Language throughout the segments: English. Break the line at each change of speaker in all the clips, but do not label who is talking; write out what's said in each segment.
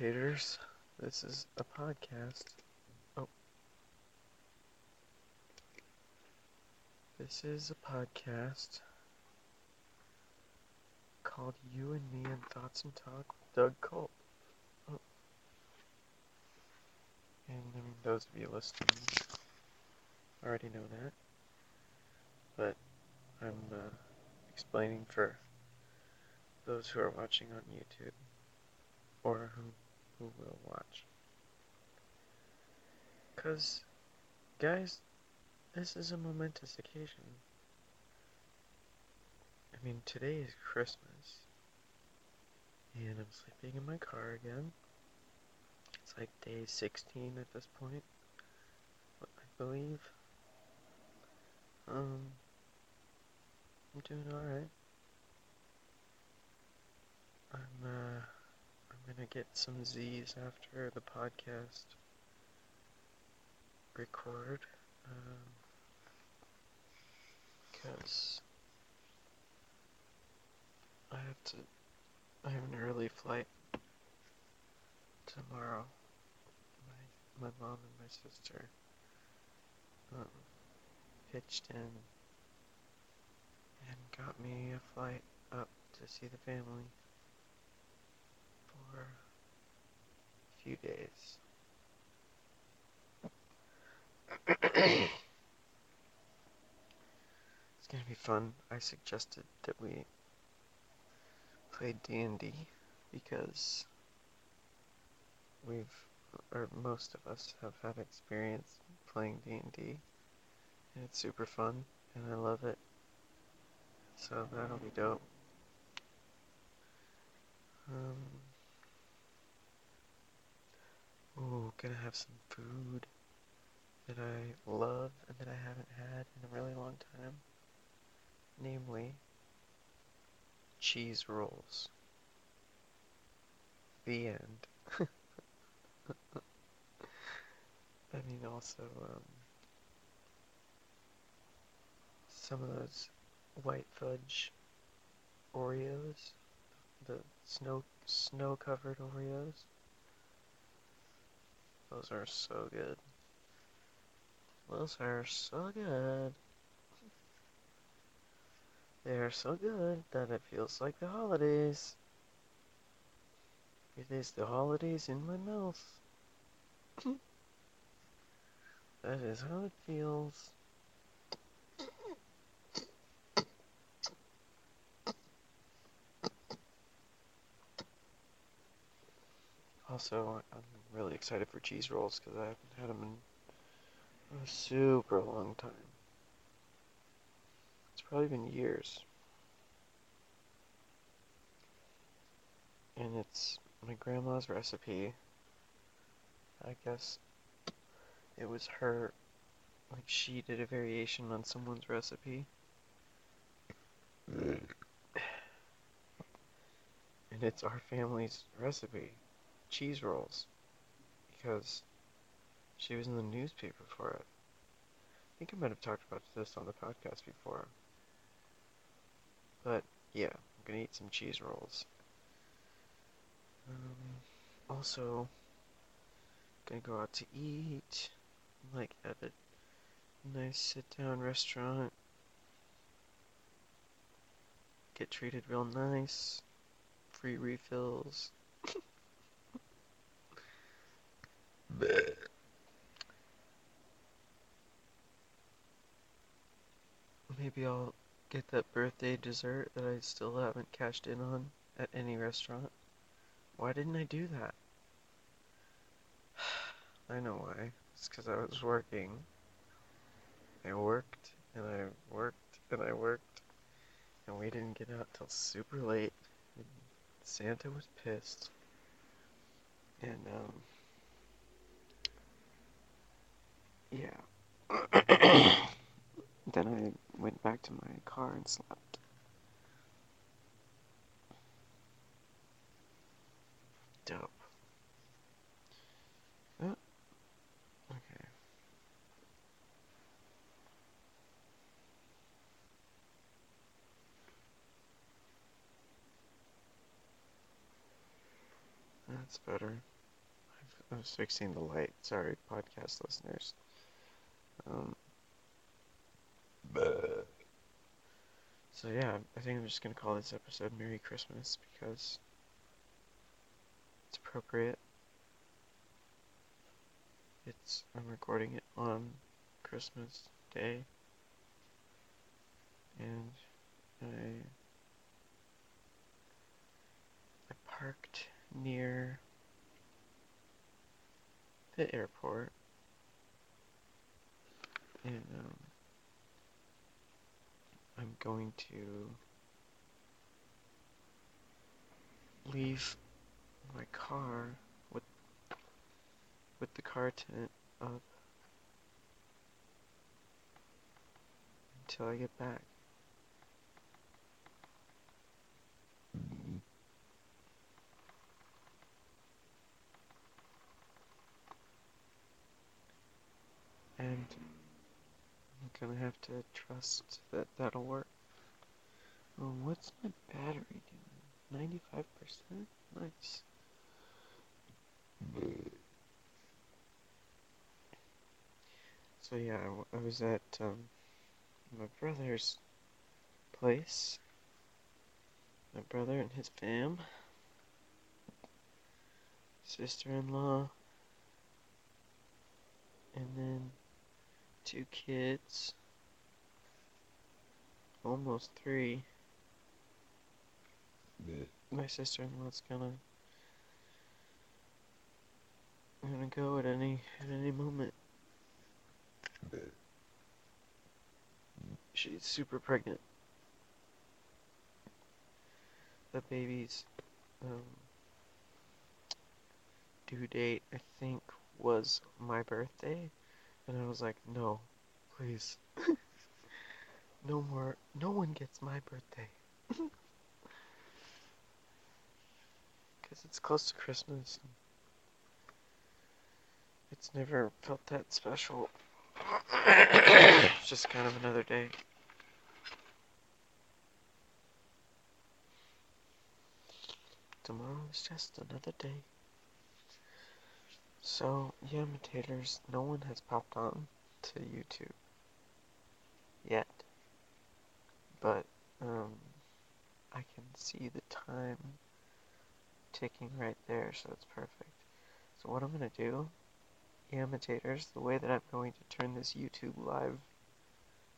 Imitators? This is a podcast. Oh. This is a podcast called You and Me and Thoughts and Talk with Doug Colt. Oh. And I mean, those of you listening already know that. But I'm uh, explaining for those who are watching on YouTube or who, who will watch. Because, guys, this is a momentous occasion. I mean, today is Christmas, and I'm sleeping in my car again. It's like day 16 at this point, I believe. Um, I'm doing alright. I'm, uh, I'm gonna get some Z's after the podcast record, um, because I have to, I have an early flight tomorrow. My, my mom and my sister, um, pitched in and got me a flight up to see the family a few days. it's gonna be fun. I suggested that we play D&D because we've, or most of us have had experience playing D&D and it's super fun and I love it. So that'll be dope. Um, ooh, gonna have some food that I love and that I haven't had in a really long time. Namely, cheese rolls. The end. I mean, also, um, some of those white fudge Oreos, the snow snow covered Oreos. Those are so good. Those are so good. They are so good that it feels like the holidays. It is the holidays in my mouth. that is how it feels. Also, I'm really excited for cheese rolls because I haven't had them in a super long time. It's probably been years. And it's my grandma's recipe. I guess it was her, like, she did a variation on someone's recipe. Mm. and it's our family's recipe cheese rolls because she was in the newspaper for it. I think I might have talked about this on the podcast before. But yeah, I'm gonna eat some cheese rolls. Um, also, gonna go out to eat, like at a nice sit-down restaurant. Get treated real nice. Free refills. Maybe I'll get that birthday dessert that I still haven't cashed in on at any restaurant. Why didn't I do that? I know why. It's because I was working. I worked, and I worked, and I worked, and we didn't get out till super late. And Santa was pissed. And, um, yeah. then I went back to my car and slept. Dope. Oh, okay. That's better. I was fixing the light. Sorry, podcast listeners. Um, so yeah, I think I'm just gonna call this episode "Merry Christmas" because it's appropriate. It's I'm recording it on Christmas Day, and I I parked near the airport and um, I'm going to leave my car with with the car tent up until I get back. And gonna have to trust that that'll work. Oh, what's my battery doing? 95%? Nice. So yeah, I was at um, my brother's place. My brother and his fam. Sister-in-law. And then two kids. Almost three. My sister-in-law's gonna gonna go at any at any moment. She's super pregnant. The baby's um, due date, I think, was my birthday. And I was like, no, please. no more. No one gets my birthday. Because it's close to Christmas. It's never felt that special. it's just kind of another day. Tomorrow is just another day. So, yeah, imitators, no one has popped on to YouTube yet. But, um, I can see the time ticking right there, so it's perfect. So what I'm going to do, imitators, the way that I'm going to turn this YouTube live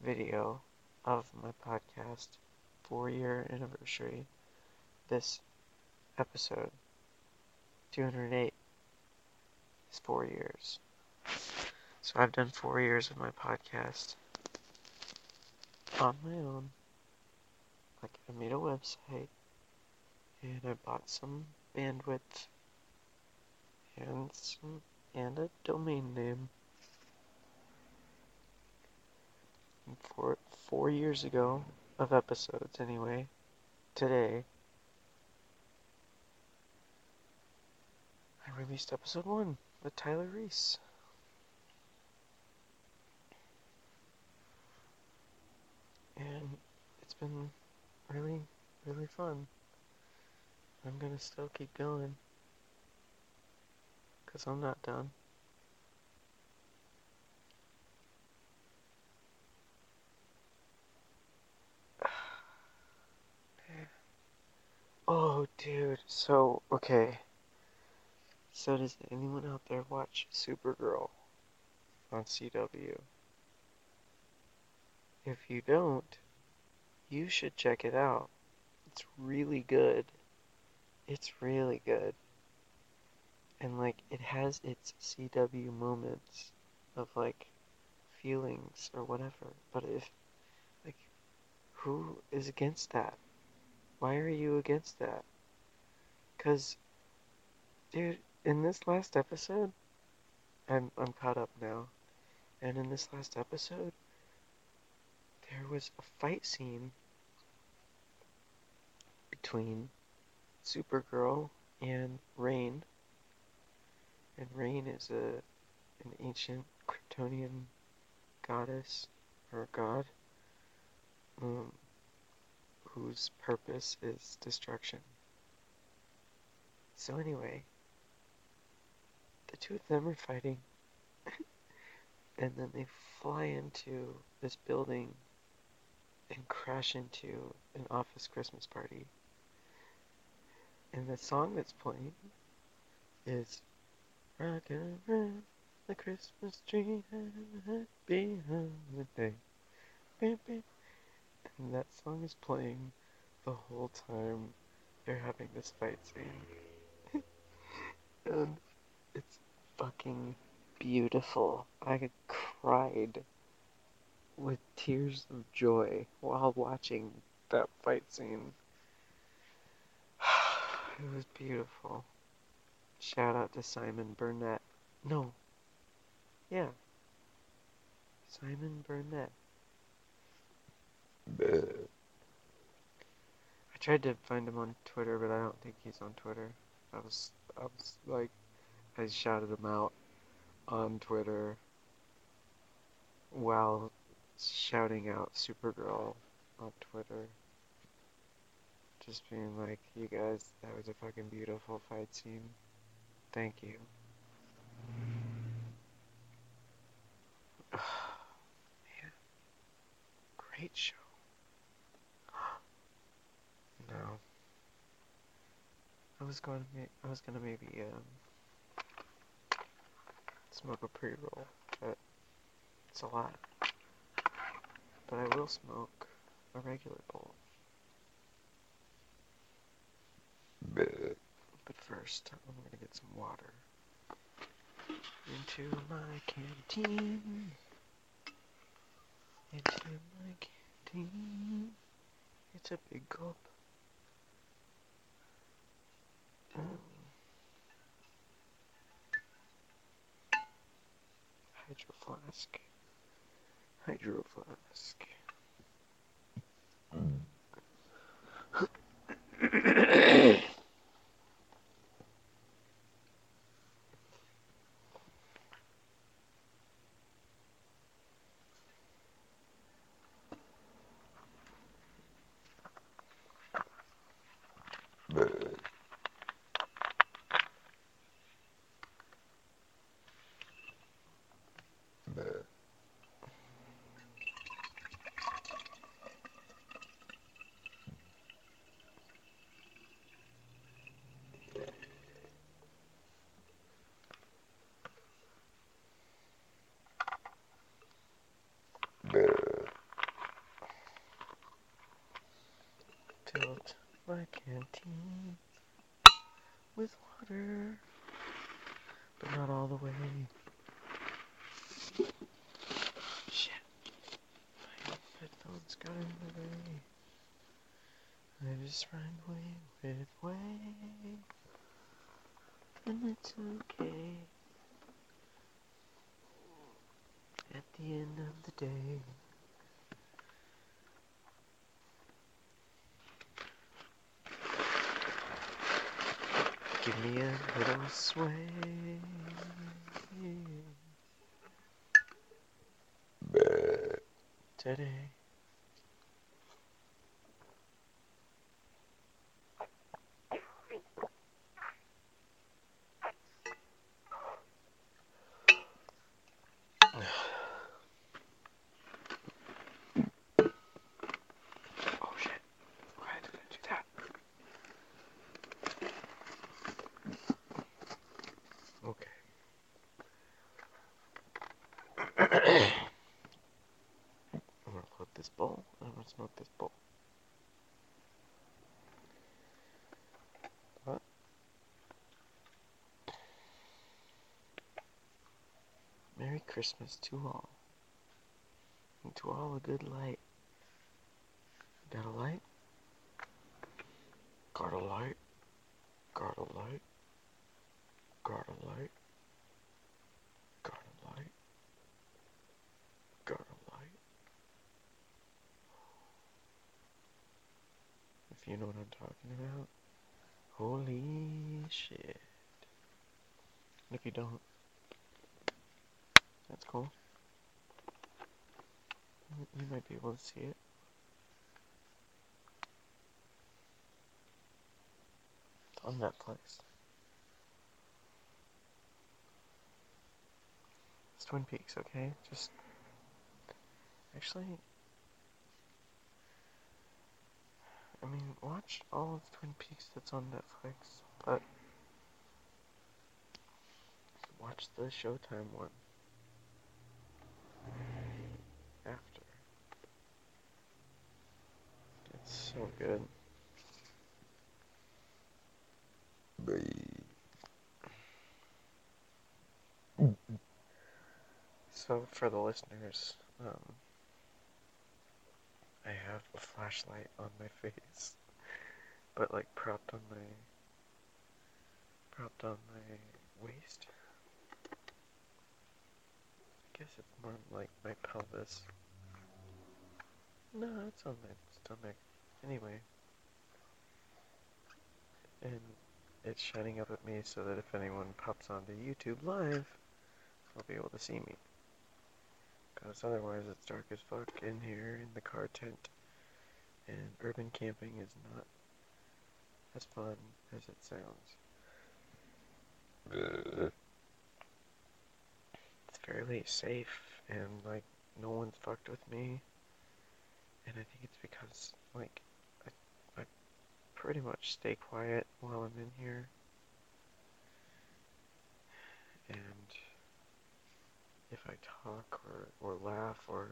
video of my podcast four year anniversary, this episode 208 is four years. So I've done four years of my podcast on my own. Like I made a website and I bought some bandwidth and some and a domain name. And four four years ago of episodes anyway. Today I released episode one with Tyler Reese. And it's been really, really fun. I'm gonna still keep going. Because I'm not done. oh, dude. So, okay. So does anyone out there watch Supergirl on CW? If you don't, you should check it out. It's really good. It's really good. And like it has its CW moments of like feelings or whatever. But if like who is against that? Why are you against that? Cuz dude, in this last episode, I'm I'm caught up now, and in this last episode, there was a fight scene between Supergirl and Reign, and Reign is a an ancient Kryptonian goddess or god, um, whose purpose is destruction. So anyway, the two of them are fighting, and then they fly into this building and crash into an office Christmas party. And the song that's playing is Rockin' around the Christmas tree, happy holiday. And that song is playing the whole time they're having this fight scene. and fucking beautiful. I cried with tears of joy while watching that fight scene. It was beautiful. Shout out to Simon Burnett. No. Yeah. Simon Burnett. I tried to find him on Twitter, but I don't think he's on Twitter. I was, I was like, I shouted him out on Twitter while shouting out Supergirl on Twitter. Just being like, you guys, that was a fucking beautiful fight scene. Thank you. Man, great show. No. I was going to I was gonna maybe um smoke a pre-roll, but it's a lot. But I will smoke a regular bowl. But first, I'm gonna get some water into my canteen. Into my canteen. It's a big gulp. Mm. Hydro flask. Hydro flask. Mm. Filled my canteen with water, but not all the way. Shit. My headphones got in the way. I just ran away with way. And it's okay. At the end of the day. Give me a little sway. Today. Oh shit. Why did I do that? Okay. I'm gonna load this bowl smoke this bowl. Merry Christmas to all. And to all a good light. Got a light? Got a light? Got a light? Got a light? Got a light? Got a light? If you know what I'm talking about. Holy shit. And if you don't, that's cool. You- You might be able to see it. It's on Netflix. It's Twin Peaks, okay? Just actually I mean, watch all of Twin Peaks that's on Netflix, but watch the Showtime one after. It's so good. So, for the listeners, um, I have a flashlight on my face, but like propped on my propped on my waist. I guess it's more like my pelvis. No, it's on my stomach. Anyway. And it's shining up at me so that if anyone pops onto YouTube Live, they'll be able to see me. Because otherwise it's dark as fuck in here in the car tent. And urban camping is not as fun as it sounds. It's fairly safe and like no one's fucked with me. And I think it's because like pretty much stay quiet while I'm in here. And if I talk or, or laugh or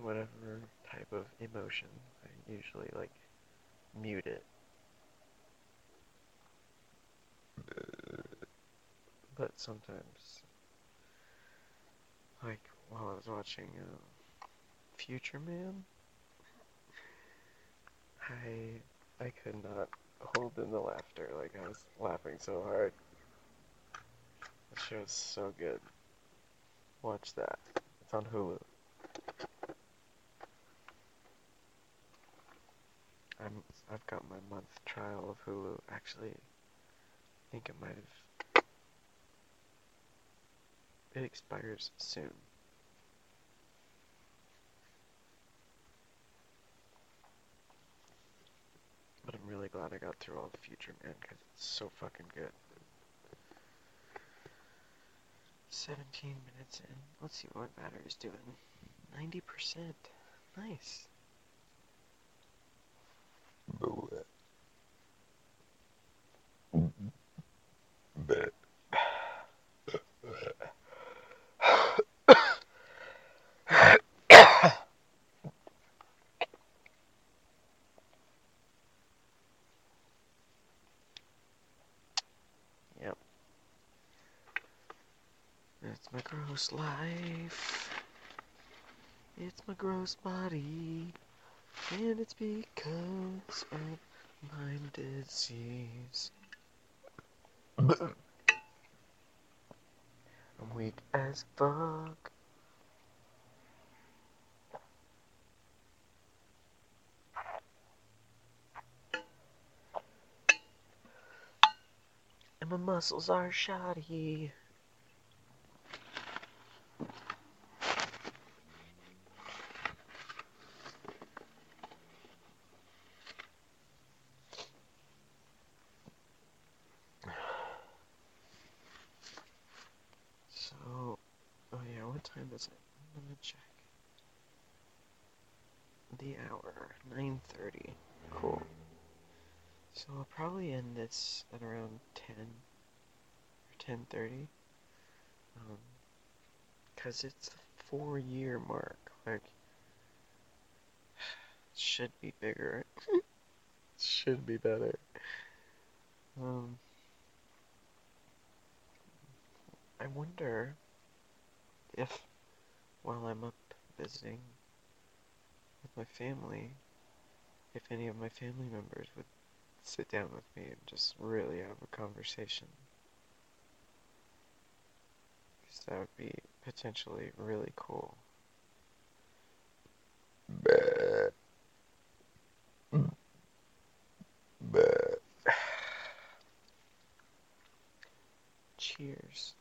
whatever type of emotion, I usually like mute it. But sometimes, like while I was watching uh, Future Man, I I could not hold in the laughter. Like I was laughing so hard. The show's so good. Watch that. It's on Hulu. I'm I've got my month trial of Hulu. Actually, I think it might have. It expires soon. But I'm really glad I got through all the Future Man because it's so fucking good. 17 minutes in. Let's see what battery's doing. 90%. Nice. Yep. It's my gross life. It's my gross body. And it's because of my disease. I'm weak as fuck. And my muscles are shoddy. So, oh yeah, what time is it? I'm gonna check. The hour, 9.30. Cool. So I'll probably end this at around 10 or 10.30. Um, cause it's the four year mark. Like, it should be bigger. It should be better. Um, I wonder if while I'm up visiting with my family, if any of my family members would sit down with me and just really have a conversation. Because that would be potentially really cool. Mm. Cheers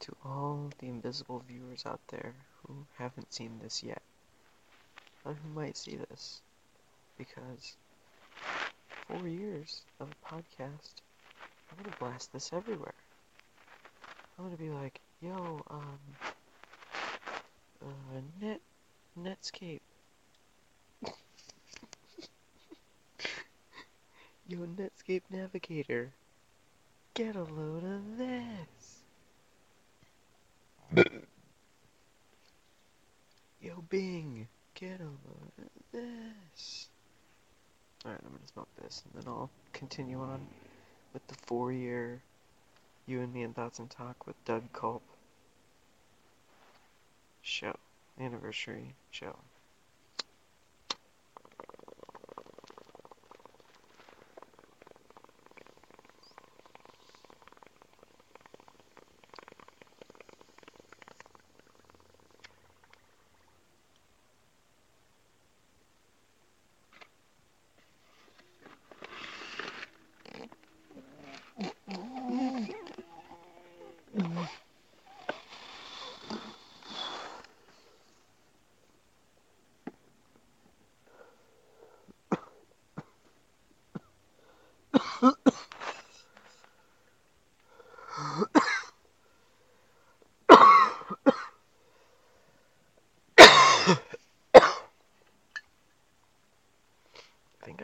to all the invisible viewers out there who haven't seen this yet, or who might see this, because four years of a podcast I'm gonna blast this everywhere. I'm gonna be like, yo, um, uh, net, Netscape. yo, Netscape Navigator. Get a load of this. Yo, Bing, get a load of this. Alright, I'm gonna smoke this, and then I'll continue on with the four-year You and Me and Thoughts and Talk with Doug Culp show, anniversary show.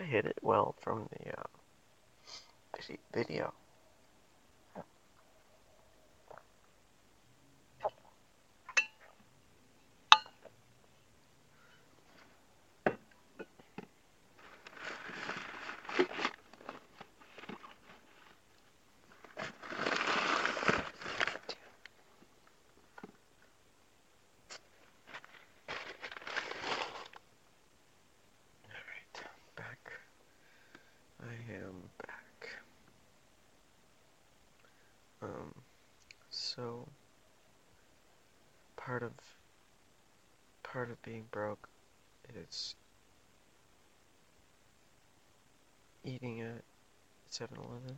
Hit it well from the uh, video. Alright, back. I am back. Um, so part of part of being broke is eating at 7-Eleven.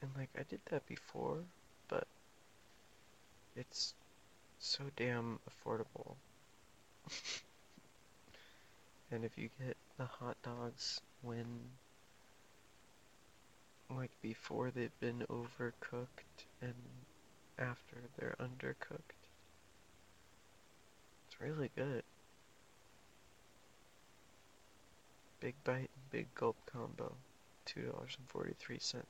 And like I did that before, but it's so damn affordable. And if you get the hot dogs when, like, before they've been overcooked and after they're undercooked, really good. Big bite and big gulp combo, $2.43.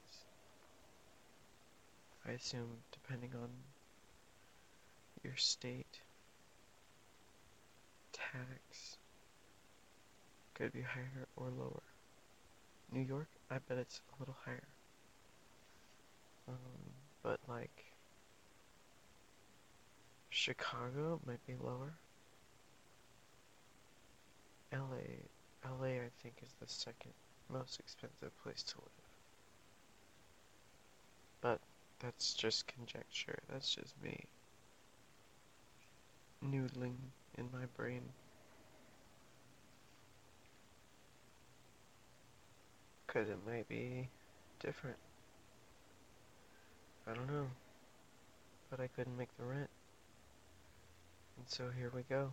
I assume, depending on your state, tax, could be higher or lower. New York, I bet it's a little higher. Um, but like Chicago might be lower. LA, LA I think is the second most expensive place to live. But that's just conjecture. That's just me noodling in my brain. Because it might be different. I don't know. But I couldn't make the rent. And so here we go.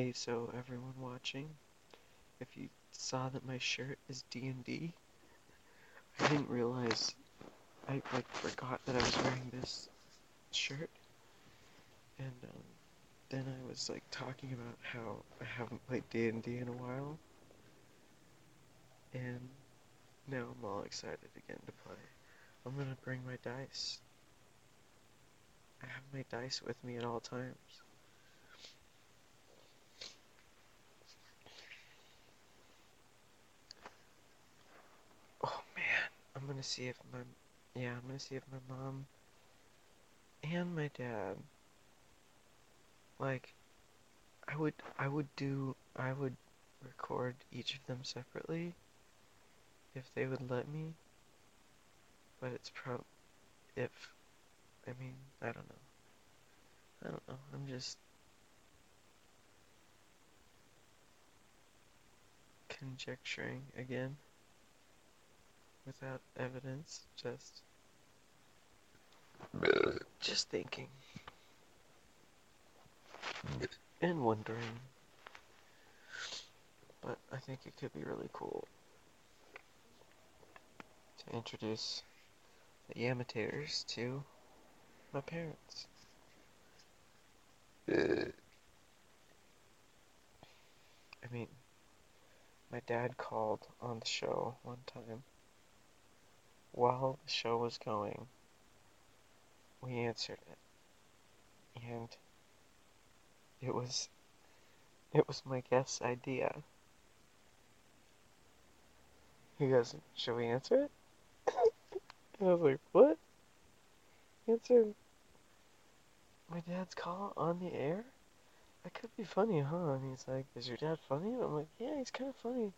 Hey, so everyone watching, if you saw that my shirt is D&D, I didn't realize, I like forgot that I was wearing this shirt, and um, then I was like talking about how I haven't played D&D in a while, and now I'm all excited again to play. I'm gonna bring my dice. I have my dice with me at all times. Oh man, I'm gonna see if my yeah, I'm gonna see if my mom and my dad like I would I would do I would record each of them separately if they would let me. But it's prob if I mean, I don't know. I don't know. I'm just conjecturing again without evidence, just just thinking and wondering. But I think it could be really cool to introduce the Yamitators to my parents. I mean, my dad called on the show one time. While the show was going, we answered it. And it was it was my guest's idea. He goes, Should we answer it? and I was like, What? Answer my dad's call on the air? That could be funny, huh? And he's like, Is your dad funny? And I'm like, Yeah, he's kind of funny.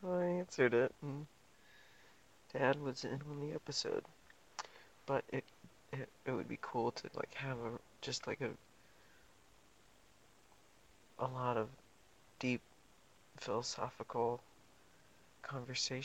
So I answered it, and dad was in on the episode. But it, it, it would be cool to like have a just like a a lot of deep philosophical conversation